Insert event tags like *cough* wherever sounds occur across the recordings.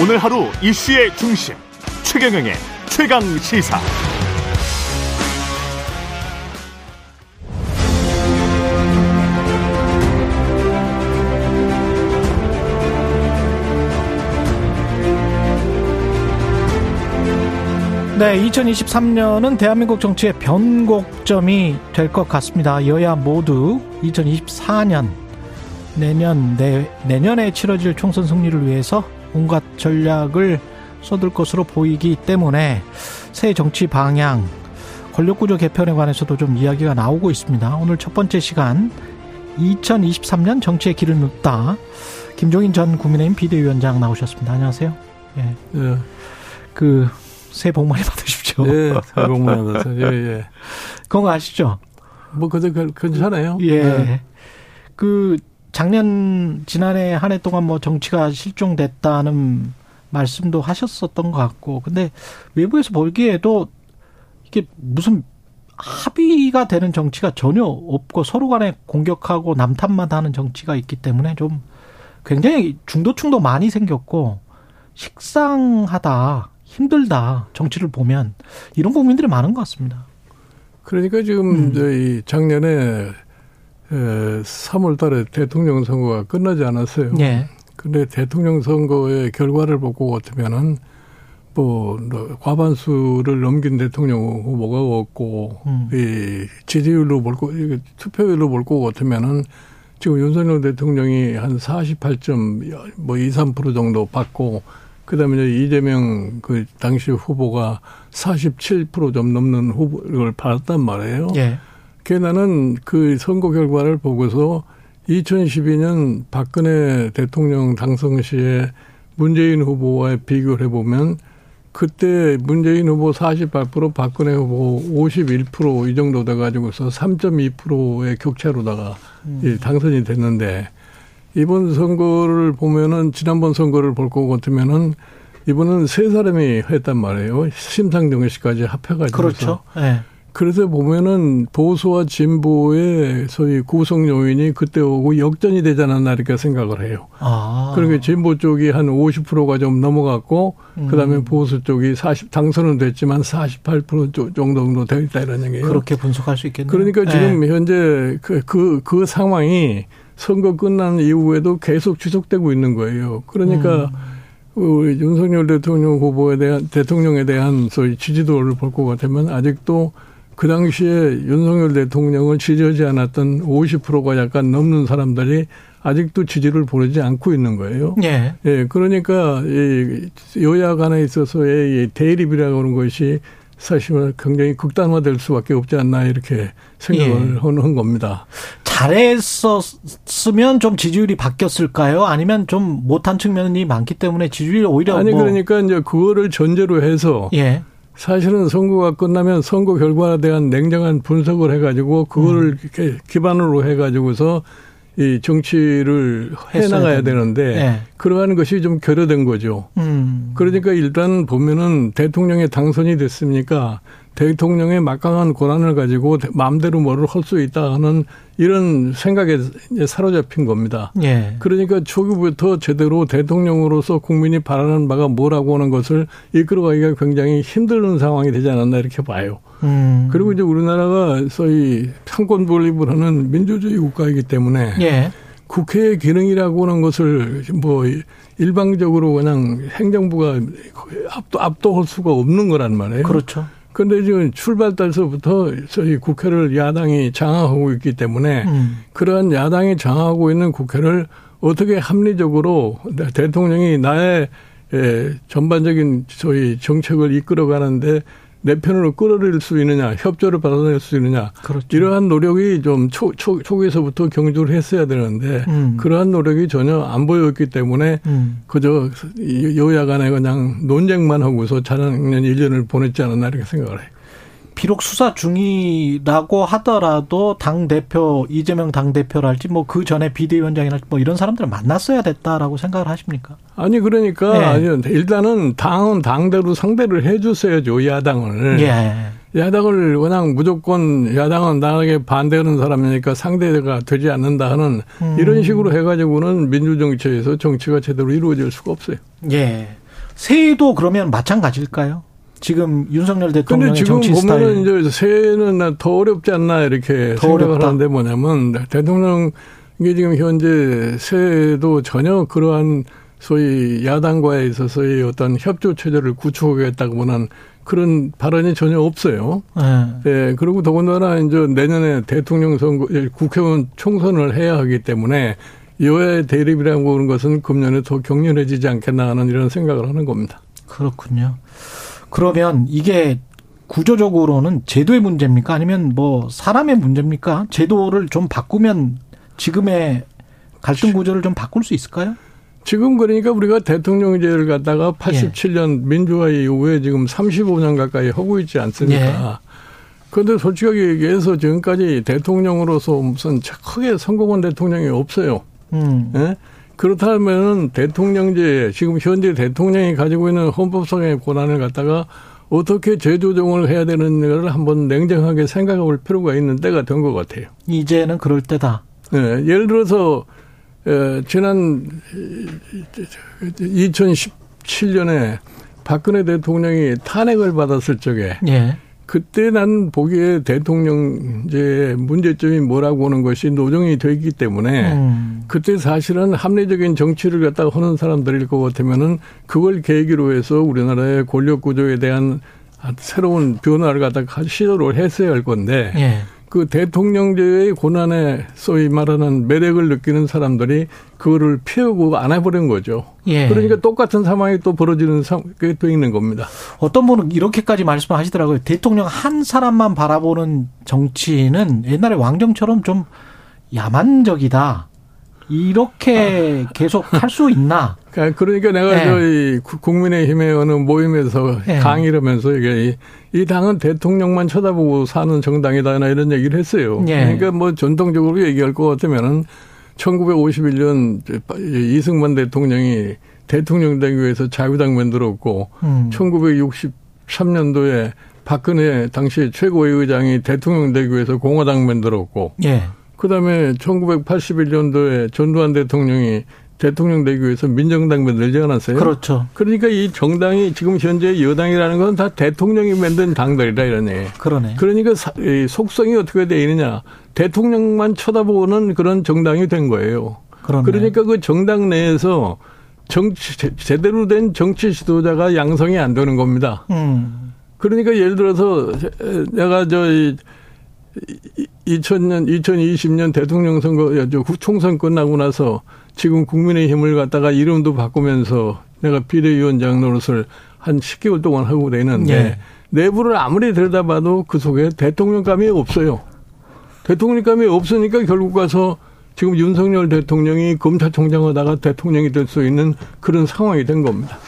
오늘 하루 이슈의 중심 최경영의 최강 시사. 네, 2023년은 대한민국 정치의 변곡점이 될 것 같습니다. 여야 모두 2024년 내년 내, 내년에 치러질 총선 승리를 위해서 온갖 전략을 쏟을 것으로 보이기 때문에 새 정치 방향, 권력구조 개편에 관해서도 좀 이야기가 나오고 있습니다. 오늘 첫 번째 시간 2023년 정치의 길을 묻다 김종인 전 국민의힘 비대위원장 나오셨습니다. 안녕하세요. 예. 네. 그 새해 복 많이 받으십시오. 예, 새해 복 많이 받으세요. 예, 예. 건강하시죠? 뭐, 그저 괜찮아요. 예. 네. 그, 작년, 지난해 한 해 동안 뭐 정치가 실종됐다는 말씀도 하셨었던 것 같고, 근데 외부에서 보기에도 이게 무슨 합의가 되는 정치가 전혀 없고 서로 간에 공격하고 남탓만 하는 정치가 있기 때문에 좀 굉장히 중도층도 많이 생겼고, 식상하다. 힘들다. 정치를 보면 이런 국민들이 많은 것 같습니다. 그러니까 지금 음. 저희 작년에 3월 달에 대통령 선거가 끝나지 않았어요. 예. 근데 대통령 선거의 결과를 보고 같으면은 뭐 과반수를 넘긴 대통령 후보가 없고 음. 이 지지율로 볼 거, 투표율로 볼거 같으면은 지금 윤석열 대통령이 한 48점 뭐 2, 3% 정도 받고 그다음에 이재명 그 당시 후보가 47%좀 넘는 후보를 받았단 말이에요. 예. 그 나는 그 선거 결과를 보고서 2012년 박근혜 대통령 당선 시에 문재인 후보와 비교를 해보면 그때 문재인 후보 48% 박근혜 후보 51%이 정도 돼가지고서 3.2%의 격차로다가 음. 당선이 됐는데 이번 선거를 보면은 지난번 선거를 볼 것 같으면은 이번은 세 사람이 했단 말이에요. 심상정 씨까지 합해가지고. 그렇죠. 네. 그래서 보면은 보수와 진보의 소위 구성 요인이 그때 오고 역전이 되지 않았나 이렇게 생각을 해요. 아. 그러니까 진보 쪽이 한 50%가 좀 넘어갔고 음. 그다음에 보수 쪽이 40 당선은 됐지만 48% 정도 정도 되어 있다 이런 얘기예요. 그렇게 분석할 수 있겠네요. 그러니까 지금 네. 현재 그, 그, 그 상황이 선거 끝난 이후에도 계속 지속되고 있는 거예요. 그러니까 음. 우리 윤석열 대통령 후보에 대한 대통령에 대한 소위 지지도를 볼 것 같으면 아직도 그 당시에 윤석열 대통령을 지지하지 않았던 50%가 약간 넘는 사람들이 아직도 지지를 보내지 않고 있는 거예요. 예. 예. 그러니까 이 여야 간에 있어서의 대립이라고 하는 것이 사실은 굉장히 극단화될 수밖에 없지 않나 이렇게 생각을 예. 하는 겁니다. 잘했었으면 좀 지지율이 바뀌었을까요? 아니면 좀 못한 측면이 많기 때문에 지지율이 오히려 아니 뭐 그러니까 이제 그거를 전제로 해서 예. 사실은 선거가 끝나면 선거 결과에 대한 냉정한 분석을 해가지고 그거를 음. 기반으로 해가지고서 이 정치를 해 나가야 되는데 네. 그러한 것이 좀 결여된 거죠. 음. 그러니까 일단 보면은 대통령의 당선이 됐습니까? 대통령의 막강한 권한을 가지고 마음대로 뭐를 할 수 있다 하는 이런 생각에 사로잡힌 겁니다. 예. 그러니까 초기부터 제대로 대통령으로서 국민이 바라는 바가 뭐라고 하는 것을 이끌어가기가 굉장히 힘든 상황이 되지 않았나 이렇게 봐요. 음. 그리고 이제 우리나라가 소위 상권 분립을 하는 민주주의 국가이기 때문에 예. 국회의 기능이라고 하는 것을 뭐 일방적으로 그냥 행정부가 압도, 압도할 수가 없는 거란 말이에요. 그렇죠. 그런데 지금 출발 달서부터 저희 국회를 야당이 장악하고 있기 때문에 음. 그러한 야당이 장악하고 있는 국회를 어떻게 합리적으로 대통령이 나의 전반적인 저희 정책을 이끌어 가는데 내 편으로 끌어들일 수 있느냐, 협조를 받아낼 수 있느냐. 그렇죠. 이러한 노력이 좀 초, 초, 초기에서부터 경주를 했어야 되는데, 음. 그러한 노력이 전혀 안 보였기 때문에, 음. 그저 여야 간에 그냥 논쟁만 하고서 작년 1년을 보냈지 않았나 이렇게 생각을 해요. 비록 수사 중이라고 하더라도 당 대표 이재명 당 대표랄지 뭐 그 전에 비대위원장이랄지 뭐 이런 사람들을 만났어야 됐다라고 생각을 하십니까? 아니 그러니까 네. 아니 일단은 당은 당대로 상대를 해줬어야죠 야당을. 예. 야당을 워낙 무조건 야당은 나에게 반대하는 사람이니까 상대가 되지 않는다 하는 음. 이런 식으로 해가지고는 민주정치에서 정치가 제대로 이루어질 수가 없어요. 예. 새해도 그러면 마찬가지일까요? 지금 윤석열 대통령의 지금 정치 보면은 스타일. 이제 새해는 더 어렵지 않나 이렇게 더 생각을 어렵다. 하는데 뭐냐면 대통령 이게 지금 현재 새해도 전혀 그러한 소위 야당과에 있어서의 어떤 협조 체제를 구축하겠다고는 그런 발언이 전혀 없어요. 네. 네. 그리고 더군다나 이제 내년에 대통령 선거, 국회의원 총선을 해야 하기 때문에 여야의 대립이라고 하는 것은 금년에 더 격렬해지지 않겠나 하는 이런 생각을 하는 겁니다. 그렇군요. 그러면 이게 구조적으로는 제도의 문제입니까? 아니면 뭐 사람의 문제입니까? 제도를 좀 바꾸면 지금의 갈등 구조를 좀 바꿀 수 있을까요? 지금 그러니까 우리가 대통령제를 갖다가 87년 예. 민주화 이후에 지금 35년 가까이 하고 있지 않습니까? 예. 그런데 솔직하게 얘기해서 지금까지 대통령으로서 무슨 크게 성공한 대통령이 없어요. 음. 예? 그렇다면 대통령제 지금 현재 대통령이 가지고 있는 헌법상의 권한을 갖다가 어떻게 재조정을 해야 되는가를 한번 냉정하게 생각해 볼 필요가 있는 때가 된 것 같아요. 이제는 그럴 때다. 네, 예를 들어서 지난 2017년에 박근혜 대통령이 탄핵을 받았을 적에 예. 그때 난 보기에 대통령제 문제점이 뭐라고 하는 것이 노정이 되기 때문에 음. 그때 사실은 합리적인 정치를 갖다가 하는 사람들일 것 같으면은 그걸 계기로 해서 우리나라의 권력 구조에 대한 새로운 변화를 갖다가 시도를 했어야 할 건데 예. 그 대통령제의 고난에 소위 말하는 매력을 느끼는 사람들이 그거를 피우고 안 해버린 거죠. 예. 그러니까 똑같은 상황이 또 벌어지는 게돼 있는 겁니다. 어떤 분은 이렇게까지 말씀하시더라고요. 대통령 한 사람만 바라보는 정치는 옛날에 왕정처럼 좀 야만적이다. 이렇게 아. 계속 *laughs* 할 수 있나? 그러니까, 그러니까 내가 네. 저희 국민의힘의 어느 모임에서 네. 강의를 하면서 이게 이 당은 대통령만 쳐다보고 사는 정당이다나 이런 얘기를 했어요. 네. 그러니까 뭐 전통적으로 얘기할 것 같으면은 1951년 이승만 대통령이 대통령 되기 위해서 자유당 만들었고 음. 1963년도에 박근혜 당시 최고의 의장이 대통령 되기 위해서 공화당 만들었고 예. 그다음에 1981년도에 전두환 대통령이 대통령 되기 위해서 민정당 만들지 않았어요? 그렇죠. 그러니까 이 정당이 지금 현재 여당이라는 건 다 대통령이 만든 당들이다 이러네. 그러네. 그러니까 속성이 어떻게 돼 있느냐? 대통령만 쳐다보는 그런 정당이 된 거예요. 그러네. 그러니까 그 정당 내에서 정치 제대로 된 정치 지도자가 양성이 안 되는 겁니다. 음. 그러니까 예를 들어서 내가 저 2000년, 2020년 대통령 선거, 총선 끝나고 나서 지금 국민의힘을 갖다가 이름도 바꾸면서 내가 비대위원장 노릇을 한 10개월 동안 하고 되는데 네. 내부를 아무리 들여다봐도 그 속에 대통령감이 없어요. 대통령감이 없으니까 결국 가서 지금 윤석열 대통령이 검찰총장 하다가 대통령이 될 수 있는 그런 상황이 된 겁니다.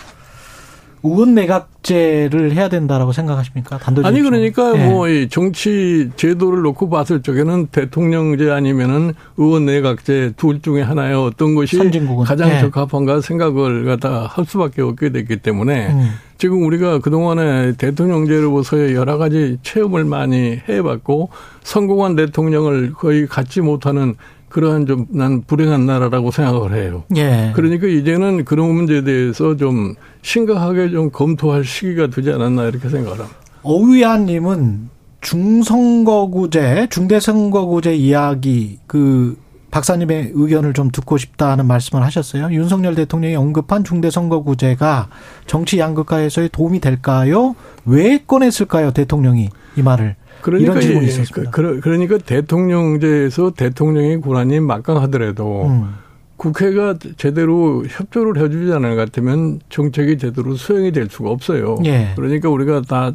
의원 내각제를 해야 된다라고 생각하십니까? 단도직 아니 그러니까 네. 뭐이 정치 제도를 놓고 봤을 적에는 대통령제 아니면은 의원 내각제 둘 중에 하나의 어떤 것이 선진국은. 가장 네. 적합한가 생각을 갖다 할 수밖에 없게 됐기 때문에 음. 지금 우리가 그동안에 대통령제로서의 여러 가지 체험을 많이 해봤고 성공한 대통령을 거의 갖지 못하는 그러한 좀 난 불행한 나라라고 생각을 해요. 예. 그러니까 이제는 그런 문제에 대해서 좀 심각하게 좀 검토할 시기가 되지 않았나 이렇게 생각합니다. 어위안님은 중선거구제, 중대선거구제 이야기 그 박사님의 의견을 좀 듣고 싶다는 말씀을 하셨어요. 윤석열 대통령이 언급한 중대선거구제가 정치 양극화에서의 도움이 될까요? 왜 꺼냈을까요, 대통령이 이 말을? 그러니까 이런 질문이 있었습니다. 그, 그러니까 대통령제에서 대통령의 권한이 막강하더라도 음. 국회가 제대로 협조를 해주지 않을 것 같으면 정책이 제대로 수행이 될 수가 없어요. 예. 그러니까 우리가 다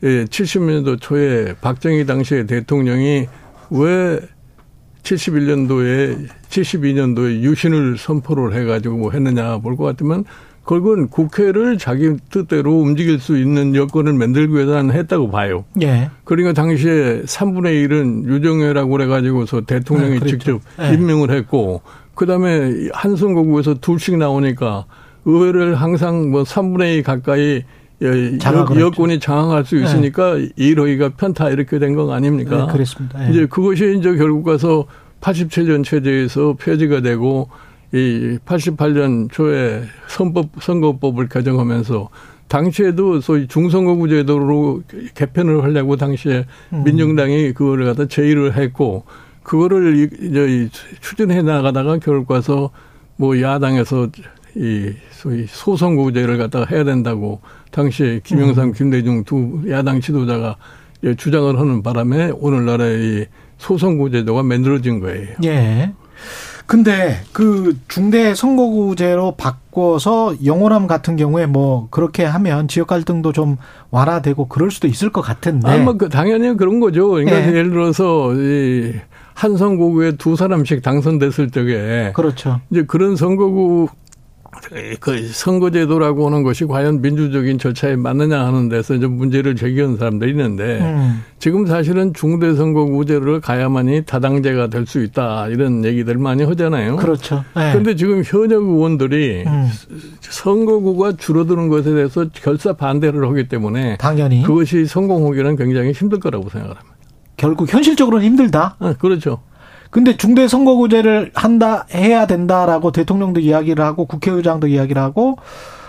1970년도 초에 박정희 당시의 대통령이 왜 71년도에 72년도에 유신을 선포를 해가지고 뭐 했느냐 볼 것 같으면 그건 국회를 자기 뜻대로 움직일 수 있는 여건을 만들기 위해서는 했다고 봐요. 예. 그러니까 당시에 3분의 1은 유정회라고 그래가지고서 대통령이 네, 직접 네. 임명을 했고, 그 다음에 한선거구에서 둘씩 나오니까 의회를 항상 뭐 3분의 2 가까이 여, 건이 장악할 수 있으니까 네. 일호위가 편타 이렇게 된거 아닙니까? 네, 그렇습니다. 네. 이제 그것이 이제 결국 가서 87년 체제에서 폐지가 되고 이 88년 초에 선법 선거법을 개정하면서 당시에도 소위 중선거구 제도로 개편을 하려고 당시에 음. 민정당이 그거를 갖다 제의를 했고 그거를 이제 추진해 나가다가 결과서 뭐 야당에서 이 소위 소선거구제를 갖다가 해야 된다고 당시에 김영삼, 음. 김대중 두 야당 지도자가 주장을 하는 바람에 오늘날의 이 소선구제도가 만들어진 거예요. 예. 근데 그 중대 선거구제로 바꿔서 영호남 같은 경우에 뭐 그렇게 하면 지역 갈등도 좀 완화되고 그럴 수도 있을 것 같은데. 아, 뭐그 당연히 그런 거죠. 그러니까 예. 예를 들어서 이 한 선거구에 두 사람씩 당선됐을 적에 그렇죠. 이제 그런 선거구 그 선거제도라고 하는 것이 과연 민주적인 절차에 맞느냐 하는 데서 이제 문제를 제기하는 사람들이 있는데 음. 지금 사실은 중대선거구제를 가야만이 다당제가 될 수 있다 이런 얘기들 많이 하잖아요. 그렇죠. 그런데 네. 지금 현역 의원들이 음. 선거구가 줄어드는 것에 대해서 결사 반대를 하기 때문에 당연히 그것이 성공하기는 굉장히 힘들 거라고 생각합니다. 결국 현실적으로는 힘들다. 아, 그렇죠. 근데 중대 선거구제를 한다 해야 된다라고 대통령도 이야기를 하고 국회의장도 이야기를 하고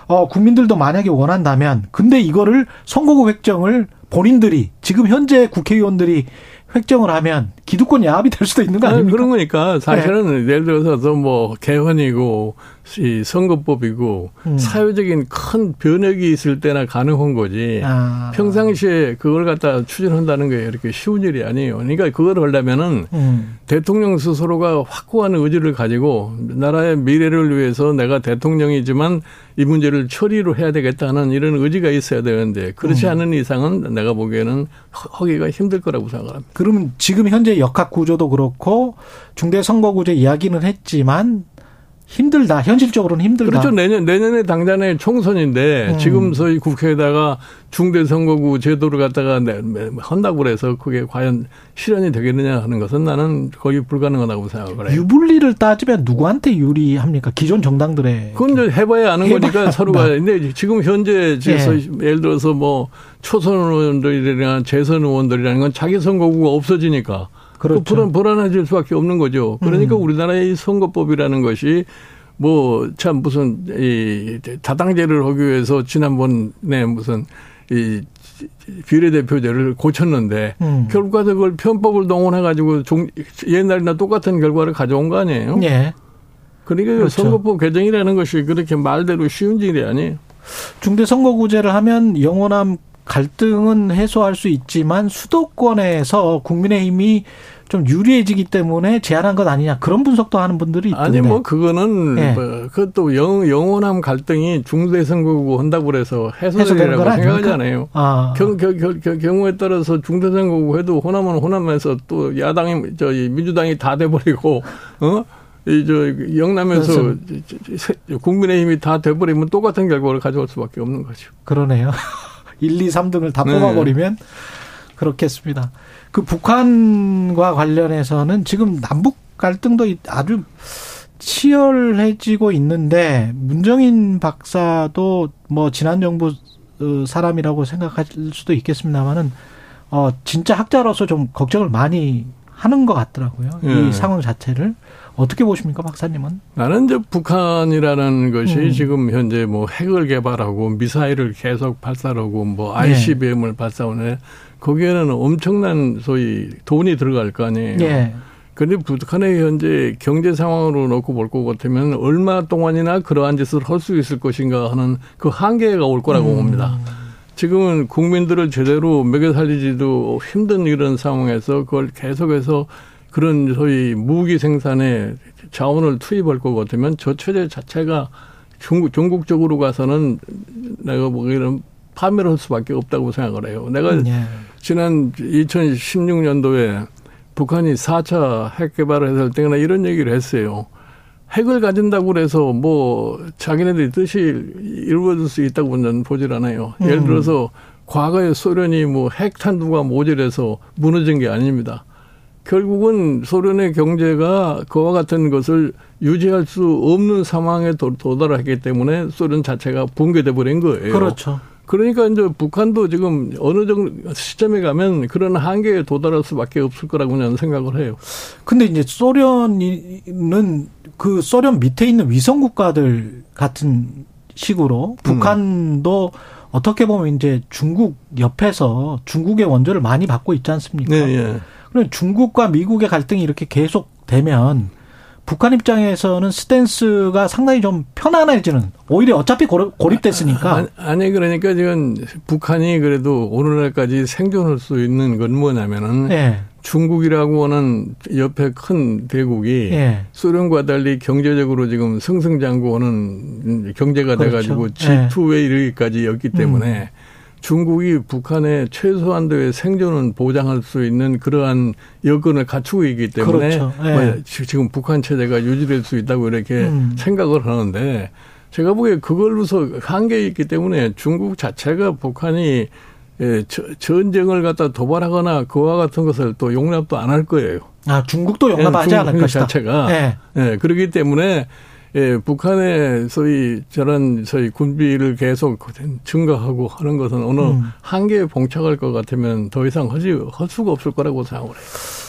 어 국민들도 만약에 원한다면 근데 이거를 선거구 획정을 본인들이 지금 현재 국회의원들이 획정을 하면 기득권 야합이 될 수도 있는 거 아닙니까? 그런 거니까 사실은 네. 예를 들어서 뭐 개헌이고 이 선거법이고 음. 사회적인 큰 변혁이 있을 때나 가능한 거지. 아. 평상시에 그걸 갖다 추진한다는 게 이렇게 쉬운 일이 아니에요. 그러니까 그걸 하려면은 음. 대통령 스스로가 확고한 의지를 가지고 나라의 미래를 위해서 내가 대통령이지만 이 문제를 처리로 해야 되겠다는 이런 의지가 있어야 되는데 그렇지 음. 않은 이상은 내가 보기에는 하기가 힘들 거라고 생각합니다. 그러면 지금 현재 역학 구조도 그렇고 중대 선거 구제 이야기는 했지만 힘들다. 현실적으로는 힘들다. 그렇죠. 내년 내년에 당장에 총선인데 음. 지금 서희 국회에다가 중대 선거구 제도를 갖다가 한다고 그래서 그게 과연 실현이 되겠느냐 하는 것은 나는 거의 불가능하다고 생각을 해요. 유불리를 따지면 누구한테 유리합니까? 기존 정당들의 그건 이제 해봐야 아는 해봐야 거니까 서로가 근데 지금 현재 예. 예를 들어서 뭐 초선 의원들이나 재선 의원들이라는 건 자기 선거구가 없어지니까 그렇죠. 불안, 불안해질 수밖에 없는 거죠. 그러니까 음. 우리나라의 선거법이라는 것이 뭐 참 무슨 이 다당제를 하기 위해서 지난번에 무슨 이 비례대표제를 고쳤는데 음. 결과도 그걸 편법을 동원해 가지고 옛날이나 똑같은 결과를 가져온 거 아니에요? 예. 그러니까 그렇죠. 선거법 개정이라는 것이 그렇게 말대로 쉬운 일이 아니에요. 중대 선거구제를 하면 영원함 갈등은 해소할 수 있지만 수도권에서 국민의힘이 좀 유리해지기 때문에 제안한 것 아니냐 그런 분석도 하는 분들이 있던데. 아니 뭐 그거는 네. 뭐 그것도 영, 영원함 갈등이 중대 선거구 한다고 그래서 해소되리라고 생각하잖아요. 아. 경, 경, 경, 경우에 따라서 중대 선거구 해도 호남은 호남에서 또 야당이 저희 민주당이 다 돼버리고 어. 이저 영남에서 국민의힘이 다 돼버리면 똑같은 결과를 가져올 수밖에 없는 거죠. 그러네요. 1, 2, 3등을 다 네. 뽑아버리면 그렇겠습니다. 그 북한과 관련해서는 지금 남북 갈등도 아주 치열해지고 있는데 문정인 박사도 뭐 지난 정부 어, 사람이라고 생각할 수도 있겠습니다만은 어 진짜 학자로서 좀 걱정을 많이 하는 것 같더라고요. 이 네. 상황 자체를 어떻게 보십니까, 박사님은? 나는 이제 북한이라는 것이 음. 지금 현재 뭐 핵을 개발하고 미사일을 계속 발사하고 뭐 ICBM을 네. 발사하는 거기에는 엄청난 소위 돈이 들어갈 거 아니에요. 네. 그런데 북한의 현재 경제 상황으로 놓고 볼 것 같으면 얼마 동안이나 그러한 짓을 할 수 있을 것인가 하는 그 한계가 올 거라고 음. 봅니다. 지금은 국민들을 제대로 먹여 살리지도 힘든 이런 상황에서 그걸 계속해서 그런 소위 무기 생산에 자원을 투입할 것 같으면 저 체제 자체가 중국, 전국적으로 가서는 내가 보기에는 파멸 할 수밖에 없다고 생각을 해요. 내가 네. 지난 2016년도에 북한이 4차 핵 개발을 했을 때나 이런 얘기를 했어요. 핵을 가진다고 그래서 뭐 자기네들이 뜻이 이루어질 수 있다고 는 보질 않아요. 음. 예를 들어서 과거에 소련이 뭐 핵탄두가 모자라서 무너진 게 아닙니다. 결국은 소련의 경제가 그와 같은 것을 유지할 수 없는 상황에 도달했기 때문에 소련 자체가 붕괴돼 버린 거예요. 그렇죠. 그러니까 이제 북한도 지금 어느 정도 시점에 가면 그런 한계에 도달할 수밖에 없을 거라고 저는 생각을 해요. 근데 이제 소련은 그 소련 밑에 있는 위성 국가들 같은 식으로 북한도 음. 어떻게 보면 이제 중국 옆에서 중국의 원조를 많이 받고 있지 않습니까? 네, 예. 그럼 중국과 미국의 갈등이 이렇게 계속 되면 북한 입장에서는 스탠스가 상당히 좀 편안해지는 오히려 어차피 고립 됐으니까 아니 그러니까 지금 북한이 그래도 오늘날까지 생존할 수 있는 건 뭐냐면은 네. 중국이라고 하는 옆에 큰 대국이 네. 소련과 달리 경제적으로 지금 승승장구하는 경제가 그렇죠. 돼가지고 G2에 이르기까지 였기 때문에 음. 중국이 북한의 최소한도의 생존은 보장할 수 있는 그러한 여건을 갖추고 있기 때문에 그렇죠. 네. 지금 북한 체제가 유지될 수 있다고 이렇게 음. 생각을 하는데 제가 보기에 그걸로서 한계가 있기 때문에 중국 자체가 북한이 예, 전쟁을 갖다 도발하거나 그와 같은 것을 또 용납도 안 할 거예요. 아, 중국도 용납하지 예, 않을 것이다. 자체가. 네. 예, 그렇기 때문에 예, 북한의 소위 저런 소위 군비를 계속 증가하고 하는 것은 어느 음. 한계에 봉착할 것 같으면 더 이상 하지 할 수가 없을 거라고 생각을 해요.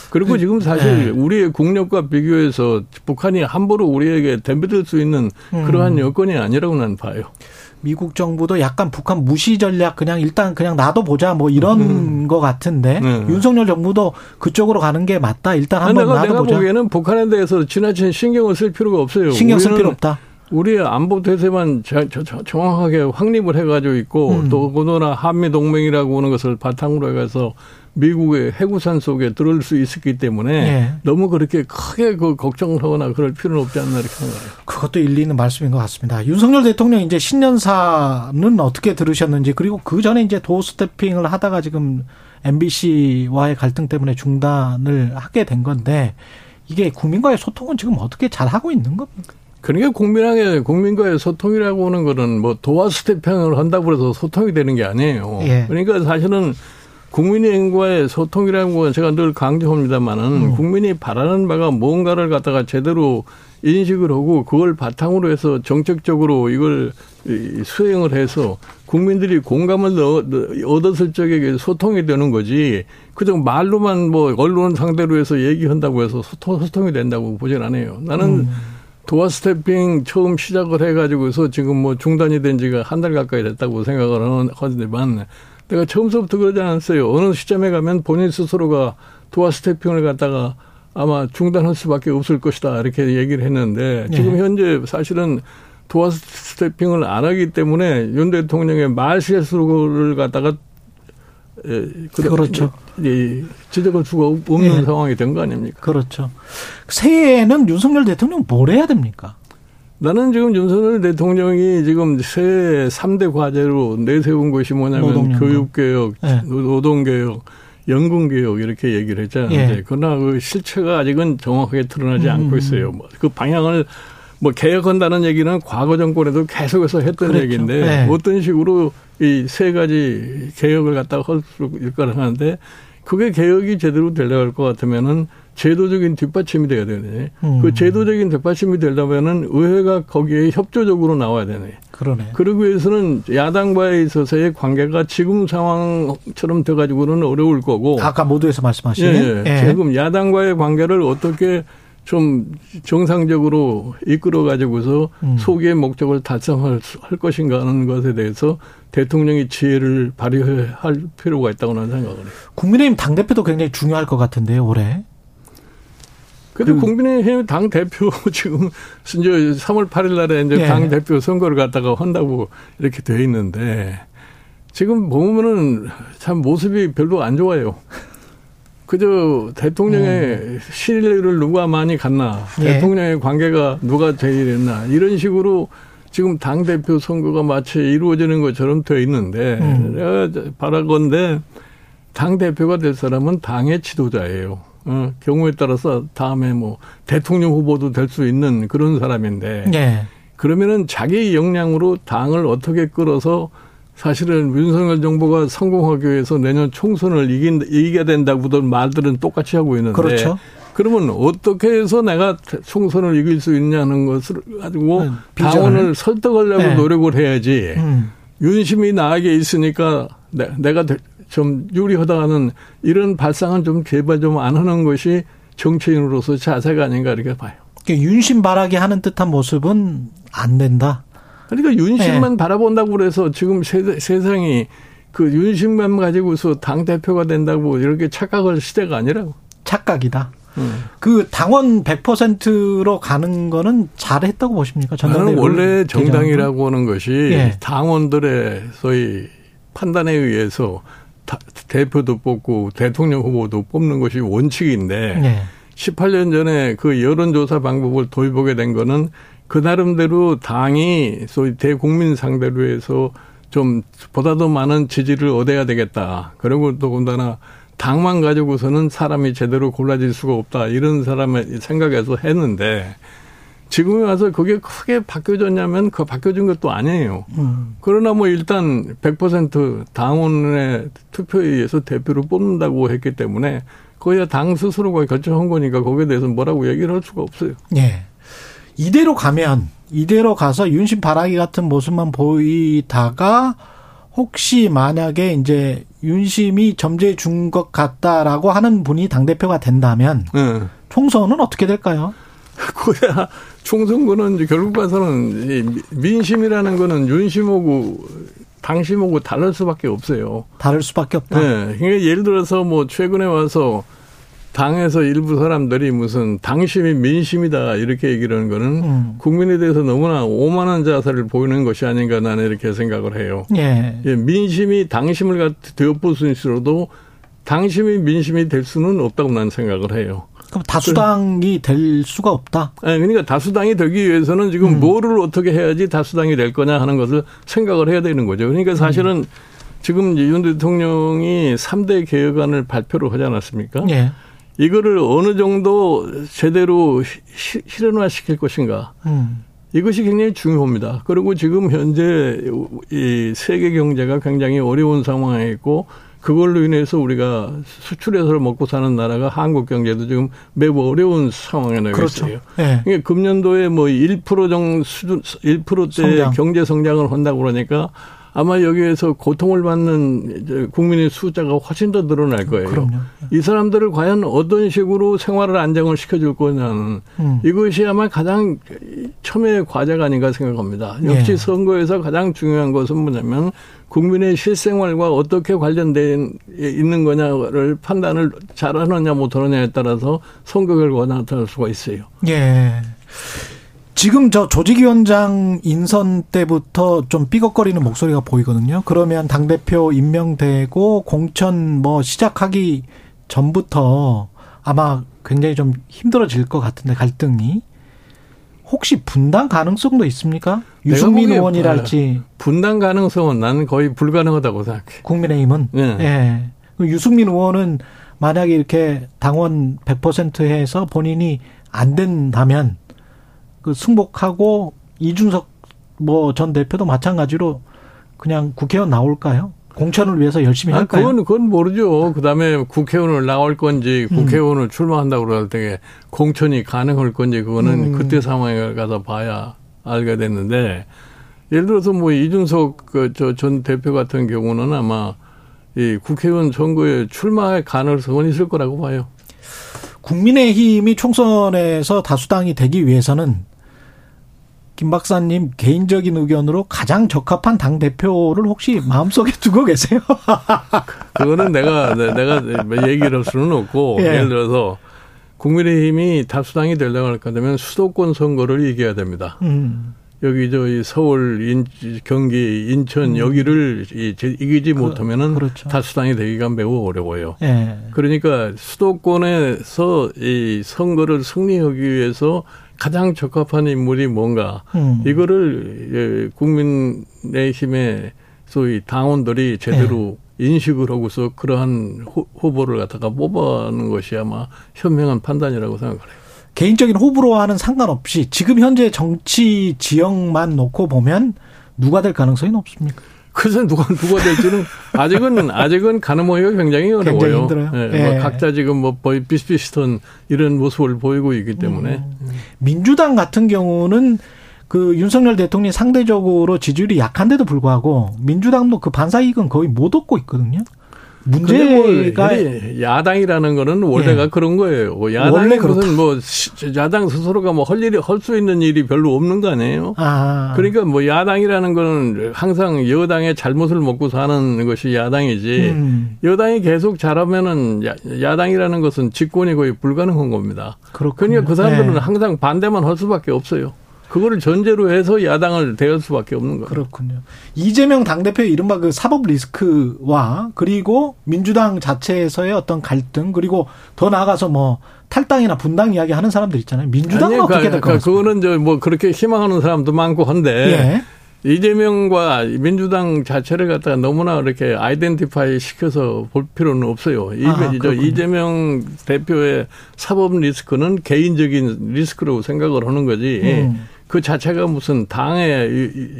그리고 그, 지금 사실 네. 우리의 국력과 비교해서 북한이 함부로 우리에게 덤벼들 수 있는 그러한 음. 여건이 아니라고 난 봐요. 미국 정부도 약간 북한 무시 전략 그냥 일단 그냥 놔둬 보자 뭐 이런 음. 거 같은데 네. 윤석열 정부도 그쪽으로 가는 게 맞다. 일단 한번 놔둬 보자. 내가 보기에는 북한에 대해서 지나친 신경을 쓸 필요가 없어요. 신경 쓸 필요 없다. 우리의 안보 대세만 정확하게 확립을 해가지고 있고 음. 또 더구나 한미 동맹이라고 하는 것을 바탕으로 해서 미국의 해구산 속에 들어올 수 있었기 때문에 예. 너무 그렇게 크게 그 걱정을 하거나 그럴 필요는 없지 않나 이렇게 생각해요. 그것도 일리 있는 말씀인 것 같습니다. 윤석열 대통령 이제 신년사는 어떻게 들으셨는지 그리고 그 전에 이제 도어 스태핑을 하다가 지금 MBC와의 갈등 때문에 중단을 하게 된 건데 이게 국민과의 소통은 지금 어떻게 잘 하고 있는 겁니까? 그러니까 국민에게 국민과의 소통이라고 하는 거는 뭐 도화 스태핑을 한다고 해서 소통이 되는 게 아니에요. 예. 그러니까 사실은 국민의힘과의 소통이라는 건 제가 늘 강조합니다만은 음. 국민이 바라는 바가 뭔가를 갖다가 제대로 인식을 하고 그걸 바탕으로 해서 정책적으로 이걸 수행을 해서 국민들이 공감을 얻었을 적에 소통이 되는 거지. 그저 말로만 뭐 언론 상대로 해서 얘기한다고 해서 소통, 소통이 된다고 보진 않아요. 나는 음. 도어 스태핑 처음 시작을 해가지고서 지금 뭐 중단이 된 지가 한 달 가까이 됐다고 생각을 하는데만 내가 처음부터 그러지 않았어요. 어느 시점에 가면 본인 스스로가 도화 스태핑을 갖다가 아마 중단할 수밖에 없을 것이다. 이렇게 얘기를 했는데 지금 네. 현재 사실은 도화 스태핑을 안 하기 때문에 윤 대통령의 말 실수를 갖다가 예, 그렇죠. 예, 지적할 수가 없는 예. 상황이 된 거 아닙니까? 그렇죠. 새해에는 윤석열 대통령 뭘 해야 됩니까? 나는 지금 윤석열 대통령이 지금 새 3대 과제로 내세운 것이 뭐냐면 노동연금. 교육개혁, 네. 노동개혁, 연금개혁 이렇게 얘기를 했잖아요. 예. 그러나 그 실체가 아직은 정확하게 드러나지 음. 않고 있어요. 뭐그 방향을 뭐 개혁한다는 얘기는 과거 정권에도 계속해서 했던 그렇죠. 얘기인데 네. 어떤 식으로 이 세 가지 개혁을 갖다가 할 수 있을까 하는데 그게 개혁이 제대로 되려고 것 같으면은 제도적인 뒷받침이 돼야 되네. 음. 그 제도적인 뒷받침이 되려면은 의회가 거기에 협조적으로 나와야 되네. 그러네. 그러기 위해서는 야당과에 있어서의 관계가 지금 상황처럼 돼가지고는 어려울 거고. 아까 모두에서 말씀하신. 예, 예. 예. 지금 야당과의 관계를 어떻게 좀 정상적으로 이끌어 가지고서 음. 소기의 목적을 달성할 할 것인가 하는 것에 대해서 대통령이 지혜를 발휘할 필요가 있다고 나는 생각을 해요. 국민의힘 당대표도 굉장히 중요할 것 같은데요, 올해. 근데 그, 국민의힘 당 대표 *laughs* 지금 이제 3월 8일 날에 이제 예. 당 대표 선거를 갖다가 한다고 이렇게 돼 있는데 지금 보면은 참 모습이 별로 안 좋아요. 그저 대통령의 음. 신뢰를 누가 많이 갖나, 예. 대통령의 관계가 누가 제일 했나 이런 식으로 지금 당 대표 선거가 마치 이루어지는 것처럼 돼 있는데 음. 내가 바라건데 당 대표가 될 사람은 당의 지도자예요. 어, 경우에 따라서 다음에 뭐 대통령 후보도 될 수 있는 그런 사람인데 네. 그러면은 자기 역량으로 당을 어떻게 끌어서 사실은 윤석열 정부가 성공하기 위해서 내년 총선을 이긴, 이겨야 된다고들 말들은 똑같이 하고 있는데 그렇죠. 그러면 어떻게 해서 내가 총선을 이길 수 있냐는 것을 가지고 네, 당원을 설득하려고 네. 노력을 해야지. 음. 윤심이 나에게 있으니까 내, 내가 좀 유리하다는 이런 발상은 좀 제발 좀 안 하는 것이 정치인으로서 자세가 아닌가 이렇게 봐요. 그러니까 윤심 바라게 하는 듯한 모습은 안 된다. 그러니까 윤심만 네. 바라본다고 그래서 지금 세, 세상이 그 윤심만 가지고서 당 대표가 된다고 이렇게 착각할 시대가 아니라고. 착각이다. 음. 그 당원 100%로 가는 거는 잘했다고 보십니까? 저는 원래 정당이라고 하는 것이 예. 당원들의 소위 판단에 의해서 대표도 뽑고 대통령 후보도 뽑는 것이 원칙인데 예. 18년 전에 그 여론조사 방법을 도입하게 된 거는 그 나름대로 당이 소위 대국민 상대로 해서 좀 보다 더 많은 지지를 얻어야 되겠다. 그리고 더군다나 당만 가지고서는 사람이 제대로 골라질 수가 없다. 이런 사람의 생각에서 했는데 지금에 와서 그게 크게 바뀌어졌냐면 그 바뀌어진 것도 아니에요. 음. 그러나 뭐 일단 100% 당원의 투표에 의해서 대표를 뽑는다고 했기 때문에 거의 당 스스로가 결정한 거니까 거기에 대해서 뭐라고 얘기를 할 수가 없어요. 예. 이대로 가면 이대로 가서 윤심 바라기 같은 모습만 보이다가 혹시 만약에 이제 윤심이 점제 준것 같다라고 하는 분이 당 대표가 된다면 네. 총선은 어떻게 될까요? 그야 총선거는 결국 봐서는 민심이라는 거는 윤심하고 당심하고 다를 수밖에 없어요. 다를 수밖에 없다. 네. 그러니까 예를 들어서 뭐 최근에 와서 당에서 일부 사람들이 무슨 당심이 민심이다 이렇게 얘기를 하는 거는 음. 국민에 대해서 너무나 오만한 자세를 보이는 것이 아닌가 나는 이렇게 생각을 해요. 예. 예 민심이 당심을 되어볼 수 있어도 당심이 민심이 될 수는 없다고 나는 생각을 해요. 그럼 다수당이 될 수가 없다? 네, 그러니까 다수당이 되기 위해서는 지금 음. 뭐를 어떻게 해야지 다수당이 될 거냐 하는 것을 생각을 해야 되는 거죠. 그러니까 사실은 음. 지금 윤 대통령이 3대 개혁안을 발표를 하지 않았습니까? 예. 이거를 어느 정도 제대로 시, 실현화 시킬 것인가. 음. 이것이 굉장히 중요합니다. 그리고 지금 현재 이 세계 경제가 굉장히 어려운 상황에 있고 그걸로 인해서 우리가 수출해서 먹고 사는 나라가 한국 경제도 지금 매우 어려운 상황에 나가 그렇죠. 있어요. 네. 그러니까 금년도에 뭐 1%정 수준 1%대 성장. 경제 성장을 한다고 그러니까 아마 여기에서 고통을 받는 국민의 숫자가 훨씬 더 늘어날 거예요. 그럼요. 이 사람들을 과연 어떤 식으로 생활을 안정을 시켜줄 거냐는 음. 이것이 아마 가장 첨예의 과제가 아닌가 생각합니다. 역시 예. 선거에서 가장 중요한 것은 뭐냐면 국민의 실생활과 어떻게 관련된 있는 거냐를 판단을 잘하느냐 못하느냐에 따라서 선거 결과가 나타날 수가 있어요. 예. 지금 저 조직위원장 인선 때부터 좀 삐걱거리는 목소리가 보이거든요. 그러면 당대표 임명되고 공천 뭐 시작하기 전부터 아마 굉장히 좀 힘들어질 것 같은데 갈등이. 혹시 분당 가능성도 있습니까? 유승민 의원이랄지. 분당 가능성은 나는 거의 불가능하다고 생각해. 국민의힘은? 네. 예. 유승민 의원은 만약에 이렇게 당원 100% 해서 본인이 안 된다면 그 승복하고 이준석 뭐 전 대표도 마찬가지로 그냥 국회의원 나올까요? 공천을 위해서 열심히 아, 할까요? 그건 그건 모르죠. 그다음에 국회의원을 나올 건지 음. 국회의원을 음. 출마한다고 그럴 때 공천이 가능할 건지 그거는 음. 그때 상황에 가서 봐야 알게 됐는데 예를 들어서 뭐 이준석 그저전 대표 같은 경우는 아마 이 국회의원 선거에 출마할 가능성은 있을 거라고 봐요. 국민의힘이 총선에서 다수당이 되기 위해서는 김 박사님 개인적인 의견으로 가장 적합한 당 대표를 혹시 마음속에 두고 계세요? *laughs* 그거는 내가 내가 얘기를 할 수는 없고 예. 를 들어서 국민의힘이 다수당이 되려고 할 거면 수도권 선거를 이겨야 됩니다. 음. 여기 저이 서울, 인, 경기, 인천 음. 여기를 이기지 그, 못하면은 그렇죠. 다수당이 되기가 매우 어려워요. 예. 그러니까 수도권에서 이 선거를 승리하기 위해서 가장 적합한 인물이 뭔가 음. 이거를 예, 국민의힘의 소위 당원들이 제대로 네. 인식을 하고서 그러한 후 보를 갖다가 뽑아는 것이 아마 현명한 판단이라고 생각을 해요. 개인적인 호불호와는 상관없이 지금 현재 정치 지형만 놓고 보면 누가 될 가능성이 높습니까? 그래서 누가 누가 될지는 아직은 아직은 가늠하기가 굉장히 어려워요. 굉장히 힘들어요. 네, 네. 뭐 각자 지금 뭐 비슷비슷한 이런 모습을 보이고 있기 때문에 음. 민주당 같은 경우는 그 윤석열 대통령이 상대적으로 지지율이 약한데도 불구하고 민주당도 그 반사 이익은 거의 못 얻고 있거든요. 문제가 뭐 야당이라는 거는 원래가 예. 그런 거예요. 야당이 무슨 뭐 야당 스스로가 뭐 할 일이 할 수 있는 일이 별로 없는 거 아니에요. 아. 그러니까 뭐 야당이라는 거는 항상 여당의 잘못을 먹고 사는 것이 야당이지. 음. 여당이 계속 잘하면은 야, 당이라는 것은 집권이 거의 불가능한 겁니다. 그렇군요. 그러니까 그 사람들은 네. 항상 반대만 할 수밖에 없어요. 그거를 전제로 해서 야당을 대할 수밖에 없는 거예요. 그렇군요. 이재명 당대표의 이른바 그 사법 리스크와 그리고 민주당 자체에서의 어떤 갈등 그리고 더 나아가서 뭐 탈당이나 분당 이야기 하는 사람들 있잖아요. 민주당은 아니, 어떻게 될까? 그러니까 그거는 저 뭐 그렇게 희망하는 사람도 많고 한데 예. 이재명과 민주당 자체를 갖다가 너무나 이렇게 아이덴티파이 시켜서 볼 필요는 없어요. 아, 이재명 대표의 사법 리스크는 개인적인 리스크로 생각을 하는 거지. 음. 그 자체가 무슨 당의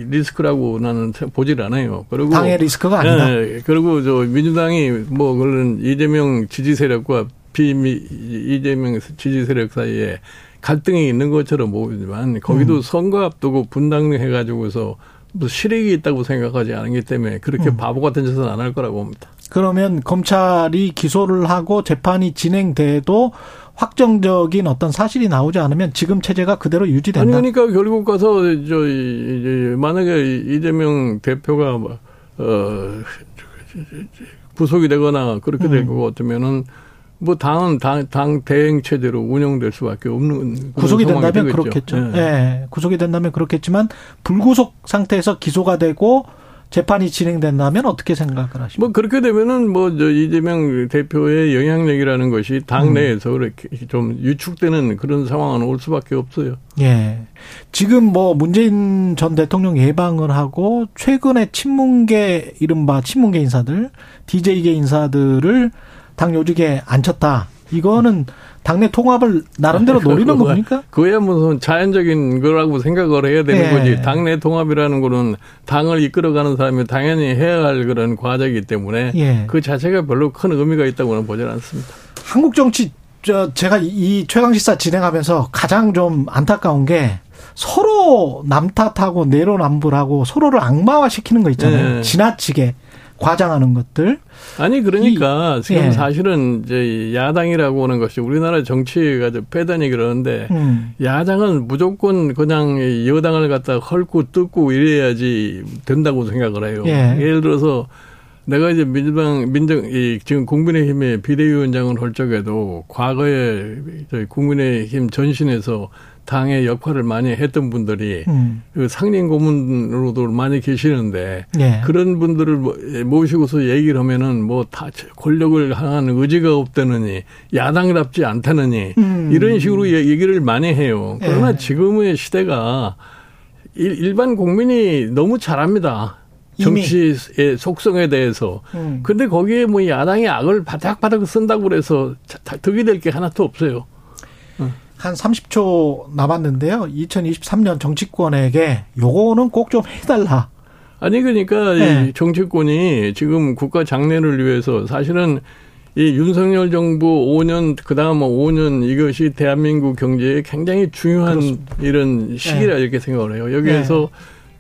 리스크라고 나는 보질 않아요. 그리고 당의 리스크가 아니다. 예, 그리고 저 민주당이 뭐 그런 이재명 지지 세력과 비미 이재명 지지 세력 사이에 갈등이 있는 것처럼 보이지만 거기도 음. 선거 앞두고 분당해 가지고서 뭐 실익이 있다고 생각하지 않기 때문에 그렇게 음. 바보 같은 짓은 안 할 거라고 봅니다. 그러면 검찰이 기소를 하고 재판이 진행돼도 확정적인 어떤 사실이 나오지 않으면 지금 체제가 그대로 유지된다. 아니 그러니까 결국 가서 저 만약에 이재명 대표가 뭐, 어 부속이 되거나 그렇게 될 음. 것 같으면은 뭐 당은 당, 당 대행 체제로 운영될 수밖에 없는 구속이 된다면 되겠죠. 그렇겠죠. 네. 네. 구속이 된다면 그렇겠지만 불구속 상태에서 기소가 되고 재판이 진행된다면 어떻게 생각을 하십니까? 뭐 그렇게 되면은 뭐저 이재명 대표의 영향력이라는 것이 당 내에서 음. 그렇게 좀 유축되는 그런 상황은 올 수밖에 없어요. 예. 지금 뭐 문재인 전 대통령 예방을 하고 최근에 친문계 이른바 친문계 인사들, DJ계 인사들을 당 요직에 앉혔다. 이거는 당내 통합을 나름대로 *laughs* 노리는 겁니까? 그야 무슨 자연적인 거라고 생각을 해야 되는 네. 거지. 당내 통합이라는 거는 당을 이끌어가는 사람이 당연히 해야 할 그런 과제이기 때문에 예. 그 자체가 별로 큰 의미가 있다고는 보지는 않습니다. 한국 정치 저 제가 이 최강 시사 진행하면서 가장 좀 안타까운 게 서로 남 탓하고 내로남불하고 서로를 악마화시키는 거 있잖아요. 네. 지나치게. 과장하는 것들. 아니 그러니까 이, 지금 예. 사실은 이제 야당이라고 하는 것이 우리나라 정치가 패단이 그러는데 음. 야당은 무조건 그냥 여당을 갖다 헐고 뜯고 이래야지 된다고 생각을 해요. 예. 예를 들어서 내가 이제 민주당 민정 이 지금 국민의힘의 비대위원장을 할 적에도 과거에 저희 국민의힘 전신에서 당의 역할을 많이 했던 분들이 음. 그 상임 고문으로도 많이 계시는데 네. 그런 분들을 모시고서 얘기를 하면은 뭐 다 권력을 향한 의지가 없다느니 야당답지 않다느니 음. 이런 식으로 얘기를 많이 해요. 그러나 네. 지금의 시대가 일반 국민이 너무 잘합니다. 정치의 속성에 대해서. 음. 근데 거기에 뭐 야당이 악을 바닥바닥 쓴다고 그래서 득이 될 게 하나도 없어요. 한 30초 남았는데요. 2023년 정치권에게 요거는 꼭 좀 해달라. 아니 그러니까 네. 이 정치권이 지금 국가 장래를 위해서 사실은 이 윤석열 정부 5년 그다음 5년 뭐 이것이 대한민국 경제에 굉장히 중요한 그렇습니다. 이런 시기라 네. 이렇게 생각을 해요. 여기에서 네.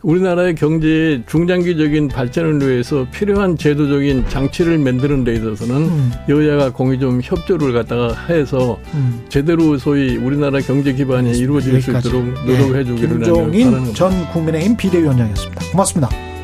우리나라의 경제의 중장기적인 발전을 위해서 필요한 제도적인 장치를 만드는 데 있어서는 음. 여야가 공이 좀 협조를 갖다가 해서 음. 제대로 소위 우리나라 경제 기반이 이루어질 수 있도록 노력해 주기를 네. 김종인 전 국민의힘 비대위원장이었습니다. 고맙습니다.